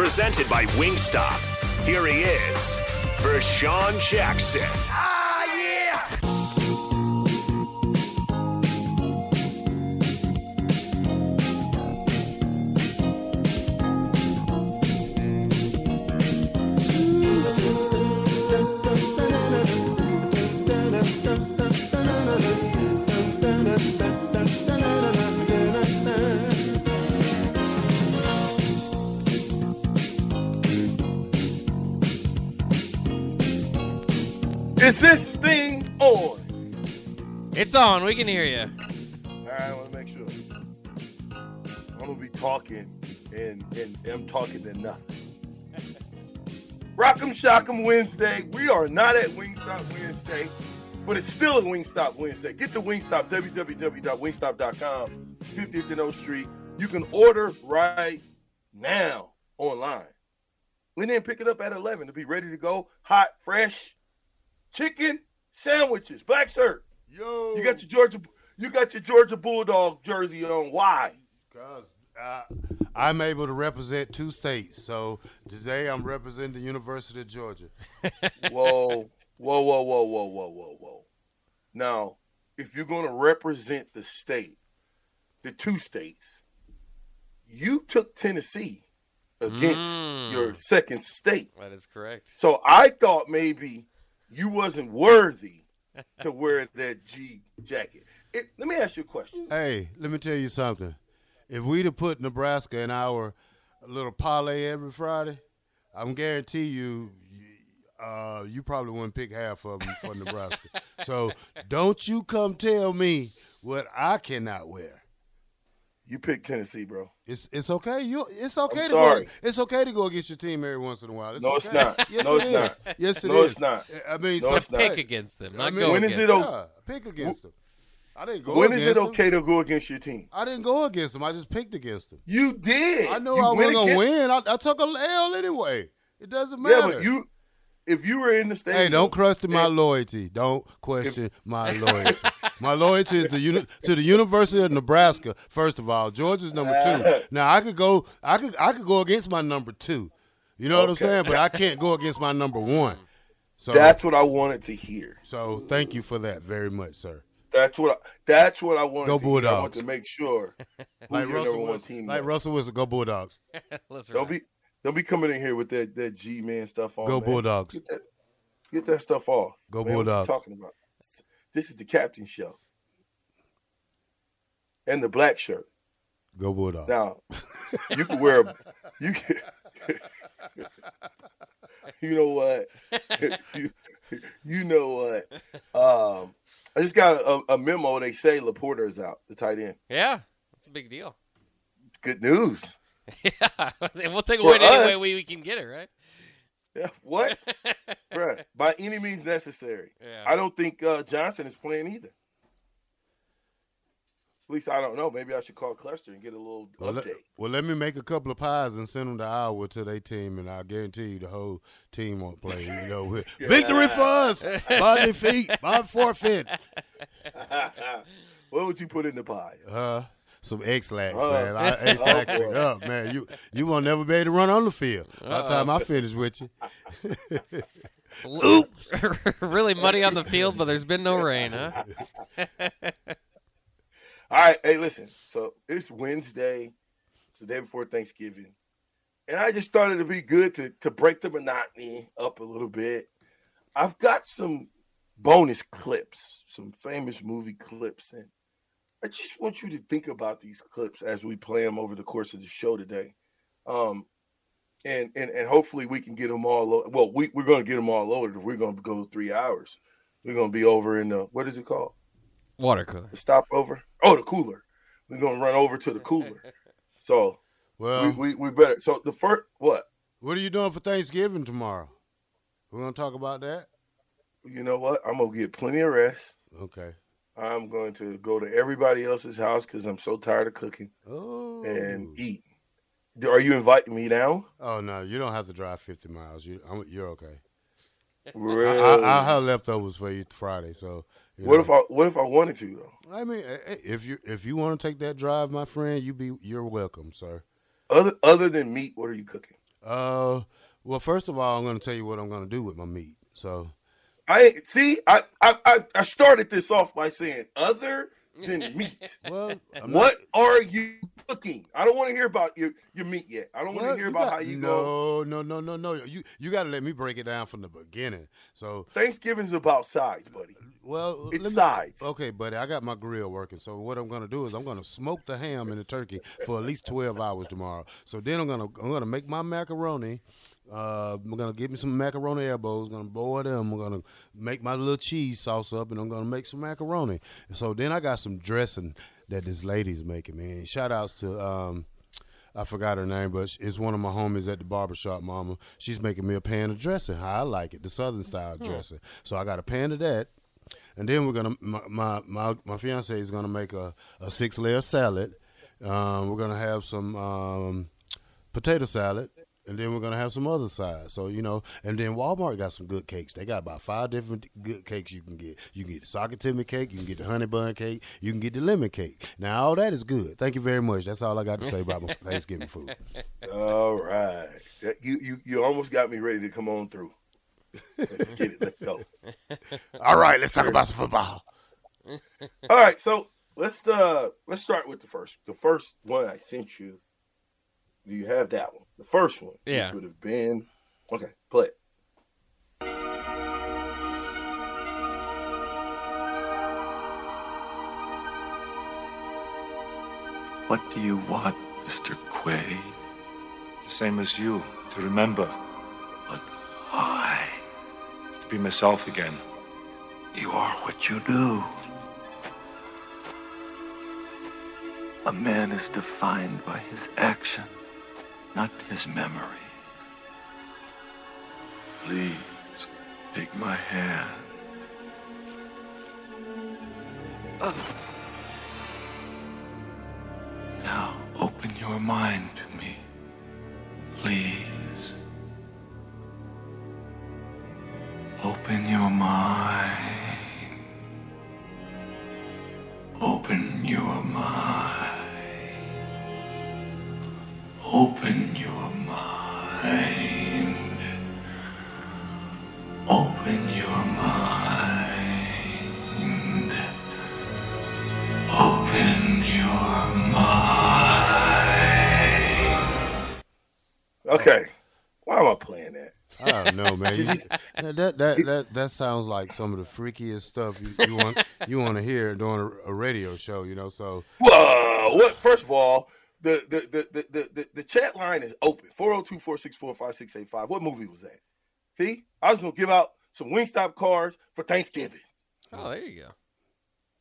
Presented by Wingstop. Here he is, Vershawn Jackson. It's on. We can hear you. All right, I want to make sure. I'm gonna be talking, and and I'm talking to nothing. Rock'em Shock'em Wednesday. We are not at Wingstop Wednesday, but it's still a Wingstop Wednesday. Get the Wingstop www.wingstop.com, 50th and O Street. You can order right now online. We then pick it up at 11 to be ready to go, hot, fresh chicken sandwiches. Black shirt. Yo, You got your Georgia, you got your Georgia Bulldog jersey on. Why? Cause uh, I'm able to represent two states. So today I'm representing the University of Georgia. Whoa, whoa, whoa, whoa, whoa, whoa, whoa, whoa. Now, if you're going to represent the state, the two states, you took Tennessee against Mm. your second state. That is correct. So I thought maybe you wasn't worthy to wear that G jacket. It, let me ask you a question. Hey, let me tell you something. If we'd have put Nebraska in our little parlay every Friday, I'm guarantee you, uh, you probably wouldn't pick half of them for Nebraska. so don't you come tell me what I cannot wear. You picked Tennessee, bro. It's it's okay. You it's okay I'm to sorry. go. It's okay to go against your team every once in a while. It's No, it's not. Yes, No, it it's is. not. Yes, it No, is. it's not. I mean, No, so- it's not. Pick against them, not I mean, go when is against it o- Yeah, pick against them. I didn't go. when is against it okay to go against your team? I didn't go against them. I just picked against them. You did. I know You I wasn't gonna against- win. I, I took a L anyway. It doesn't matter. Yeah, but you, if you were in the stadium, Hey, don't question my and- loyalty. Don't question my loyalty. my loyalty is the uni- to the University of Nebraska. First of all, Georgia's number two. Now I could go. I could. I could go against my number two. You know what I'm saying? But I can't go against my number one. So That's what I wanted to hear. so thank you for that very much, sir. That's what. I, that's what I wanted. Go to hear. I Bulldogs. want to make sure who Like Russell number one Wilson. team. Like was. Russell Wilson. Go Bulldogs. That's Don't right. be don't be coming in here with that that G man stuff on. Go man. Bulldogs. Get that, get that stuff off. Go man. What you Bulldogs. talking about? This is the captain show. And the black shirt. Go Bulldogs. Now, you can wear a, you can, you know what? you, you know what? Um, I just got a, a memo. They say LaPorta is out, the tight end. Yeah, that's a big deal. Good news. Yeah, and we'll take For away any way we, we can get it, right? Yeah, what? Bruh, by any means necessary. Yeah. I don't think uh, Johnson is playing either. At least I don't know. Maybe I should call Cluster and get a little Well let, update. well, let me make a couple of pies and send them to Iowa to their team, and I guarantee you the whole team won't play. You know, with- victory for us by defeat, by forfeit. what would you put in the pies? Uh, some Ex-Lax, Oh. man. I Ex-Lax Oh, it up, man. You you won't never be able to run on the field. By the time I uh-uh. finish with you, Oops. really muddy on the field, but there's been no rain, huh? All right, hey, listen. So it's Wednesday, it's the day before Thanksgiving, and I just thought it'd be good to to break the monotony up a little bit. I've got some bonus clips, some famous movie clips, and I just want you to think about these clips as we play them over the course of the show today. Um, and and and hopefully we can get them all. Lo- well, we we're going to get them all loaded. If we're going to go three hours, we're going to be over in the what is it called? Water cooler. the stopover. Oh, the cooler. We're gonna run over to the cooler. So well, we, we we better. So the first what? What are you doing for Thanksgiving tomorrow? We're gonna talk about that. You know what? I'm gonna get plenty of rest. Okay. I'm going to go to everybody else's house because I'm so tired of cooking Oh. and eat. Are you inviting me down? Oh no, you don't have to drive 50 miles. You, I'm, you're okay. Really? I, I, I'll have leftovers for you Friday. So. what know. if I what if I wanted to though? I mean, eh, eh, if you if you want to take that drive, my friend, you be you're welcome, sir. Other other than meat, what are you cooking? Uh, well, first of all, I'm going to tell you what I'm going to do with my meat. So, I see. I, I I I started this off by saying other than meat. well, I'm what are you cooking? I don't want to hear about your your meat yet. I don't want to hear about got- how you go. no, no, no, no, no. You you got to let me break it down from the beginning. So, Thanksgiving's about sides, buddy. well, It's let me- sides. Okay, buddy, I got my grill working. So what I'm gonna do is I'm gonna smoke the ham and the turkey for at least 12 hours tomorrow. So then I'm gonna I'm gonna make my macaroni. Uh, I'm gonna give me some macaroni elbows. Gonna boil them. I'm gonna make my little cheese sauce up, and I'm gonna make some macaroni. And so then I got some dressing that this lady's making. Man, shout outs to um, I forgot her name, but it's one of my homies at the barbershop, mama. She's making me a pan of dressing, how I like it, the southern style dressing. So I got a pan of that. And then we're gonna my my my, my fiance is gonna make a, a six layer salad. Um, we're gonna have some um, potato salad, and then we're gonna have some other sides. So you know, and then Walmart got some good cakes. They got about five different good cakes you can get. You can get the Sakatimi cake, you can get the honey bun cake, you can get the lemon cake. Now all that is good. Thank you very much. That's all I got to say about my Thanksgiving food. All right, you you you almost got me ready to come on through. Let's get it. Let's go. All right, let's talk about some football. All right, so let's uh let's start with the first the first one I sent you. Do you have that one? The first one, Yeah. which would have been okay. Play it. What do you want, Mr. Quaid? The same as you, to remember, But why? to be myself again. You are what you do. A man is defined by his action, not his memory. Please, take my hand. Now, open your mind to me, Open your mind. Open your mind. Open your mind. Okay, why am I playing that? I don't know, man. You- that, that that that that sounds like some of the freakiest stuff you, you want you want to hear during a, a radio show. You know, so Whoa! What? First of all, the the the the the, the, the chat line is open 402-464-5685. What movie was that? See, I was gonna give out some Wingstop cards for Thanksgiving. Oh, there you go.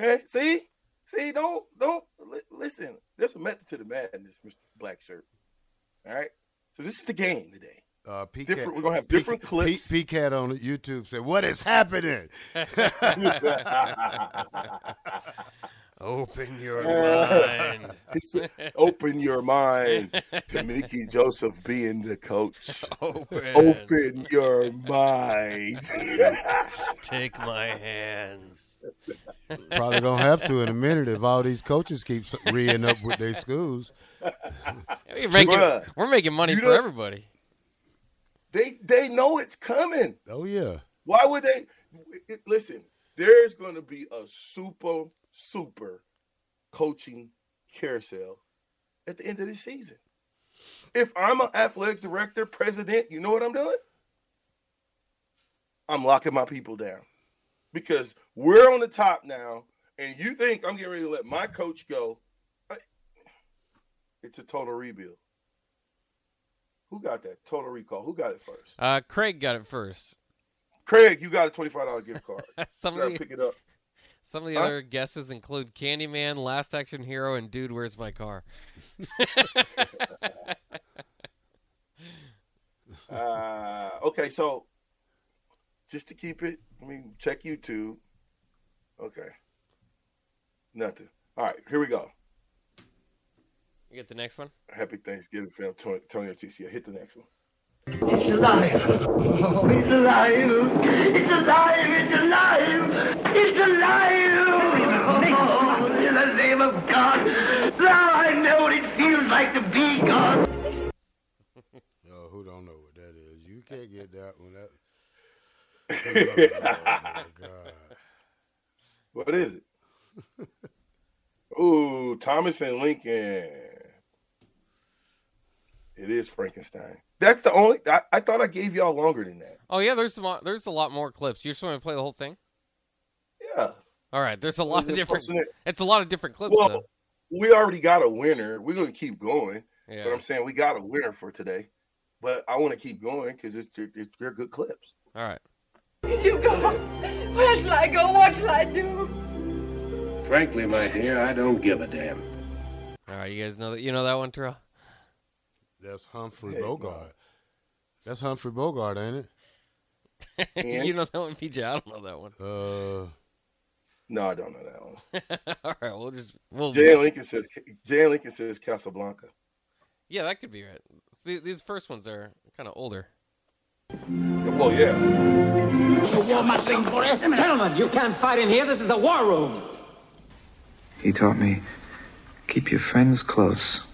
Okay, see, see, don't don't li- listen. There's a method to the madness, Mister Black Shirt. All right, so this is the game today. uh, P Different. We're gonna have different clips. P Cat on YouTube said, "What is happening?" Open your Yeah. mind. Said, Open your mind to Mickey Joseph being the coach. Open. Open your mind. Take my hands. Probably gonna have to in a minute if all these coaches keep s- reeing up with their schools. We're making, we're making money You for everybody. they they know it's coming. Oh yeah, Why would they? it- Listen, there's going to be a super super coaching carousel at the end of the season. If I'm an athletic director, president, you know what I'm doing? I'm locking my people down because we're on the top now, and you think I'm getting ready to let my coach go? It's a total rebuild. Who got that total recall? Who got it first? Uh, Craig got it first. Craig, you got a twenty-five dollar gift card. Some You of gotta pick it up. Some of the Huh? other guesses include Candyman, Last Action Hero, and Dude, Where's My Car? Uh, okay, so just to keep it, I mean, check YouTube. Okay. Nothing. All right, here we go. You get the next one. Happy Thanksgiving, fam. Tony, Tony Ortiz. Yeah, hit the next one. It's alive. Oh, it's alive. It's alive. It's alive. It's alive. Oh, in the name of God. Now I know what it feels like to be God. Oh, who don't know what that is? You can't get that one. That. oh my God. What is it? Ooh, Thomas and Lincoln. It is Frankenstein. That's the only. I, I thought I gave y'all longer than that. Oh yeah, there's some. There's a lot more clips. You just want to play the whole thing? Yeah. All right. There's a lot of different. it. It's a lot of different clips. Well, though. we already got a winner. We're gonna keep going. Yeah. But I'm saying we got a winner for today. But I want to keep going because it's, it's they're good clips. All right. You go. Where shall I go? What shall I do? Frankly, my dear, I don't give a damn. All right. You guys know that. You know that one, Terrell. That's Humphrey Heck no. Bogart. That's Humphrey Bogart, ain't it? And- you know that one, PJ. I don't know that one. Uh, No, I don't know that one. All right. We'll just. We'll. Jay Lincoln says Jay Lincoln says Casablanca. Yeah, that could be right. Th- These first ones are kind of older. Well, yeah. Gentlemen, you can't fight in here. This is the war room. He taught me keep your friends close,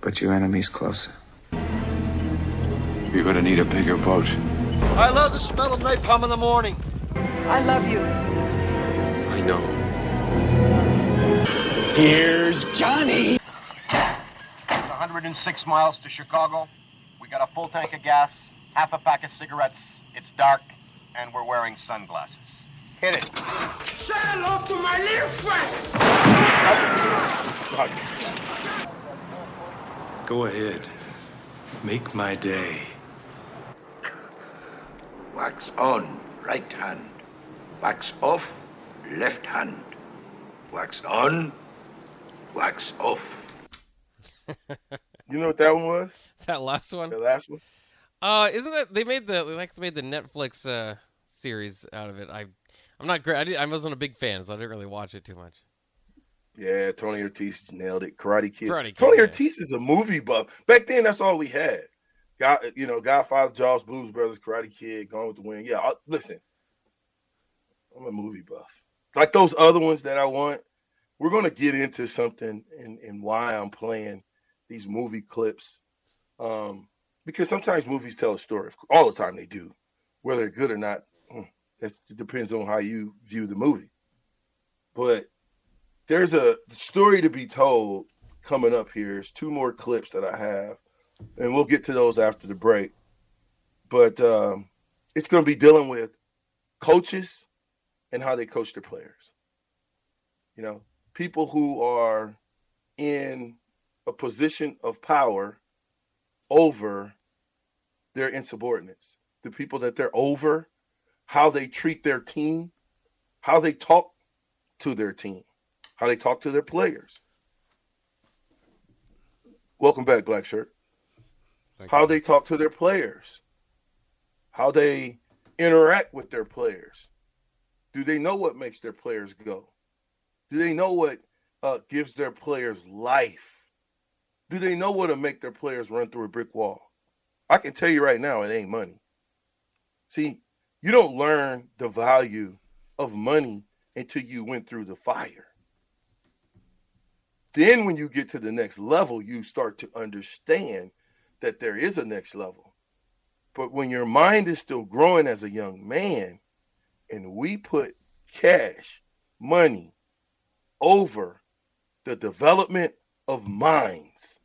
but your enemies closer. You're gonna need a bigger boat. I love the smell of napalm in the morning. I love you. I know. Here's Johnny. It's 106 miles to Chicago. We got a full tank of gas, half a pack of cigarettes. It's dark, and we're wearing sunglasses. Hit it. Say hello to my little friend. Go ahead. Make my day. Wax on, right hand. Wax off, left hand. Wax on, wax off. You know what that one was? That last one. The last one. Uh, isn't that they made the they like made the Netflix uh series out of it? I, I'm not great. I, did, I wasn't a big fan, so I didn't really watch it too much. Yeah, Tony Ortiz nailed it. Karate Kid. Karate Kid, Tony yeah. Ortiz is a movie buff. Back then, that's all we had. God, you know, Godfather, Jaws, Blues Brothers, Karate Kid, Gone with the Wind. Yeah, I, listen, I'm a movie buff. Like those other ones that I want. We're gonna get into something and and why I'm playing these movie clips. Um, because sometimes movies tell a story. All the time they do, whether they're good or not. mm, That depends on how you view the movie. But there's a story to be told coming up here. There's two more clips that I have, and we'll get to those after the break. But um, it's going to be dealing with coaches and how they coach their players. You know, people who are in a position of power over their insubordinates, the people that they're over, how they treat their team, how they talk to their team, how they talk to their players. Welcome back, Black Shirt. Thank how you. they talk to their players, how they interact with their players. Do they know what makes their players go? Do they know what uh, gives their players life? Do they know what to make their players run through a brick wall? I can tell you right now, it ain't money. See, you don't learn the value of money until you went through the fire. Then, when you get to the next level, you start to understand that there is a next level. But when your mind is still growing as a young man, and we put cash, money over the development of minds,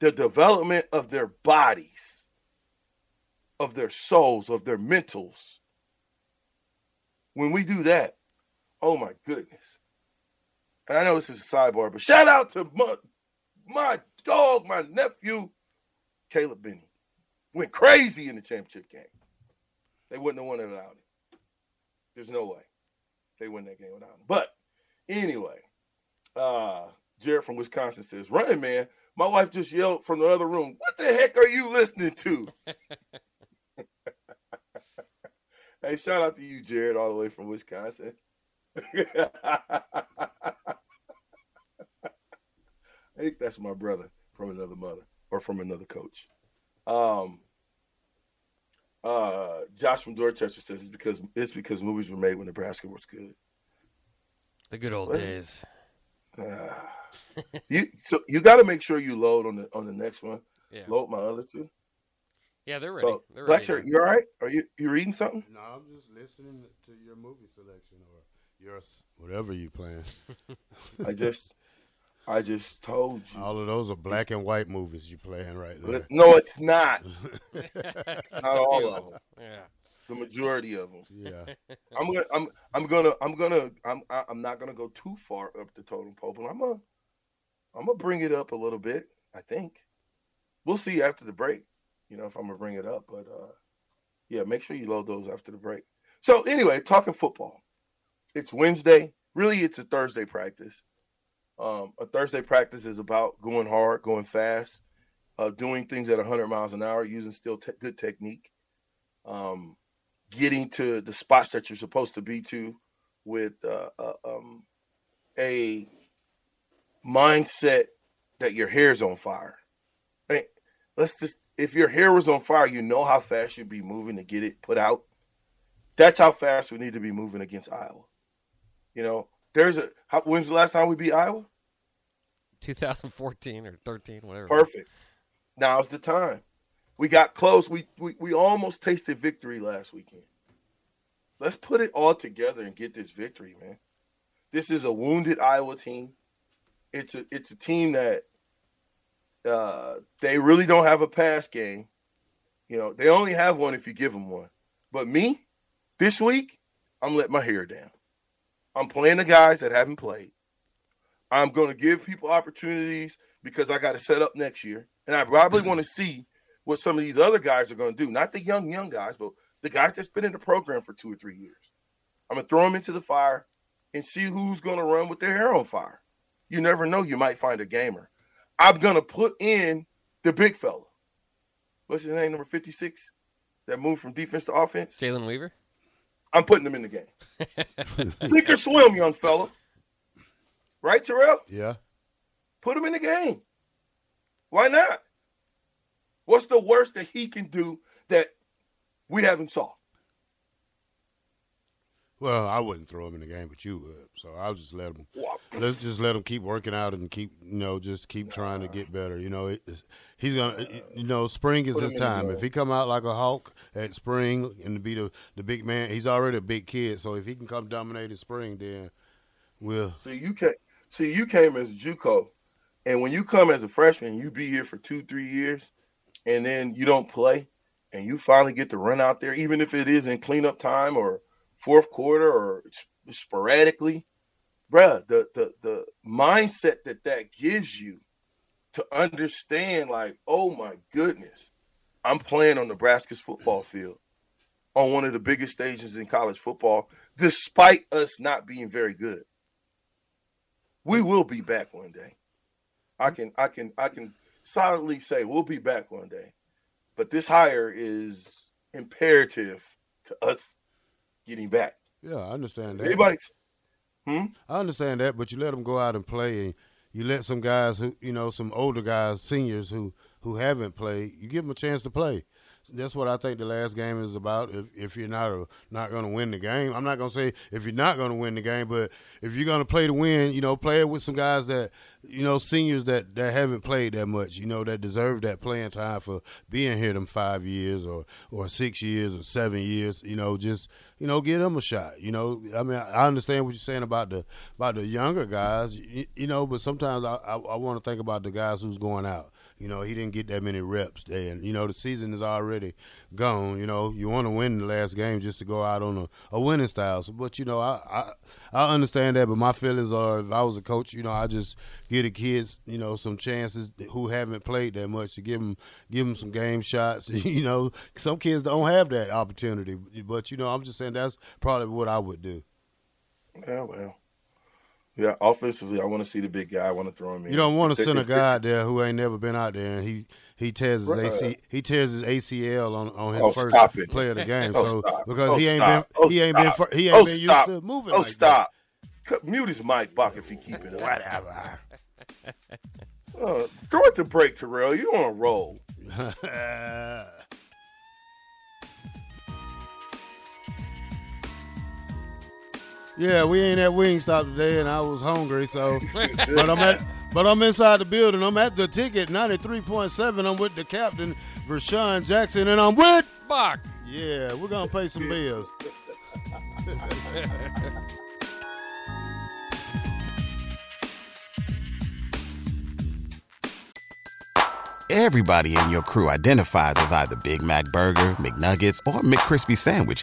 the development of their bodies, of their souls, of their mentals. When we do that, oh my goodness. And I know this is a sidebar, but shout out to my, my dog, my nephew, Caleb Benny. Went crazy in the championship game. They wouldn't have won it without him. There's no way they win that game without him. But anyway, uh, Jared from Wisconsin says, Running man, my wife just yelled from the other room, What the heck are you listening to? Hey, shout out to you, Jared, all the way from Wisconsin. I think that's my brother from another mother or from another coach. Um, uh, Josh from Dorchester says it's because it's because movies were made when Nebraska was good. The good old What? days. Uh, you so you got to make sure you load on the on the next one. Yeah. Load my other two. Yeah, they're ready. So, they're ready. shirt, you all right? Are you you reading something? No, I'm just listening to your movie selection or your whatever you playing. I just I just told you. All of those are black and white movies you're playing right there. No, it's not. It's not all of of them. them. Yeah. The majority of them. Yeah. I'm gonna I'm I'm gonna I'm gonna I'm I- I'm not gonna go too far up the totem pole, but I'm gonna I'm gonna bring it up a little bit. I think we'll see after the break. You know if I'm gonna bring it up, but uh, yeah, make sure you load those after the break. So anyway, talking football. It's Wednesday. Really, it's a Thursday practice. Um, a Thursday practice is about going hard, going fast, uh, doing things at 100 miles an hour, using still te- good technique, um, getting to the spots that you're supposed to be to with uh, uh, um, a mindset that your hair's on fire. Right? Let's just if your hair was on fire, you know how fast you'd be moving to get it put out. That's how fast we need to be moving against Iowa. You know, there's a how, when's the last time we beat Iowa? 2014 or 13, whatever. Perfect. Now's the time. We got close. We, we we almost tasted victory last weekend. Let's put it all together and get this victory, man. This is a wounded Iowa team. It's a it's a team that uh, they really don't have a pass game. You know, they only have one if you give them one. But me, this week, I'm letting my hair down. I'm playing the guys that haven't played. I'm going to give people opportunities because I got to set up next year, and I probably want to see what some of these other guys are going to do. Not the young young guys, but the guys that's been in the program for two or three years. I'm gonna throw them into the fire and see who's going to run with their hair on fire. You never know; you might find a gamer. I'm gonna put in the big fella. What's his name? Number 56 that moved from defense to offense. Jalen Weaver. I'm putting him in the game. Sink or swim, young fella. Right, Terrell? Yeah. Put him in the game. Why not? What's the worst that he can do that we haven't saw? Well, I wouldn't throw him in the game, but you would. So I'll just let him. Let's just let him keep working out and keep, you know, just keep trying to get better. You know, he's gonna, you know, spring is his him in the time. If he come out like a hawk at spring and be the the big man, he's already a big kid. So if he can come dominate in spring, then we'll. See, you came. See, you came as a JUCO, and when you come as a freshman, you be here for two, three years, and then you don't play, and you finally get to run out there, even if it is in cleanup time or fourth quarter or sporadically, bruh. The the the mindset that that gives you to understand, like, oh my goodness, I'm playing on Nebraska's football field on one of the biggest stages in college football, despite us not being very good we mm. will be back one day. I can I can I can solidly say we'll be back one day. But this hire is imperative to us getting back. Yeah, I understand that. Anybody Hmm? I understand that, but you let them go out and play, and you let some guys who, you know, some older guys, seniors who who haven't played, you give them a chance to play. That's what I think the last game is about. If if you're not a, not going to win the game, I'm not going to say if you're not going to win the game, but if you're going to play to win, you know, play it with some guys that, you know, seniors that that haven't played that much, you know, that deserve that playing time for being here them five years or or six years or seven years. You know, just you know, give them a shot. You know, I mean, I understand what you're saying about the about the younger guys, you, you know, but sometimes I I, I want to think about the guys who's going out. You know, he didn't get that many reps. And, you know, the season is already gone. You know, you want to win the last game just to go out on a, a winning style. So, but, you know, I, I I understand that. But my feelings are if I was a coach, you know, I just give the kids, you know, some chances who haven't played that much to give them, give them some game shots. you know, some kids don't have that opportunity. But, you know, I'm just saying that's probably what I would do. Yeah, well. Yeah, offensively, I want to see the big guy. I want to throw him in. You don't want to send a guy out there who ain't never been out there, and he he tears his Bruh. AC he tears his ACL on, on his Oh, first play of the game. Oh, so stop. because Oh, he ain't stop. been Oh, he ain't been he ain't oh, been stop. used to moving. Oh, like stop. Cut- Mute his mic, Buck, if he keep it up. Whatever. Uh, throw it to break, Terrell. You on a roll. Yeah, we ain't at Wingstop today, and I was hungry, so. but I'm at, but I'm inside the building. I'm at the ticket, ninety three point seven. I'm with the captain, Rashawn Jackson, and I'm with Bach. Yeah, we're gonna pay some bills. Everybody in your crew identifies as either Big Mac Burger, McNuggets, or McCrispy Sandwich.